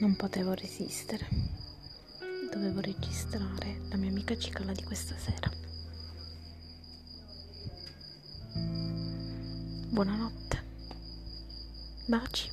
Non potevo resistere. Dovevo registrare la mia amica cicala di questa sera. Buonanotte. Baci.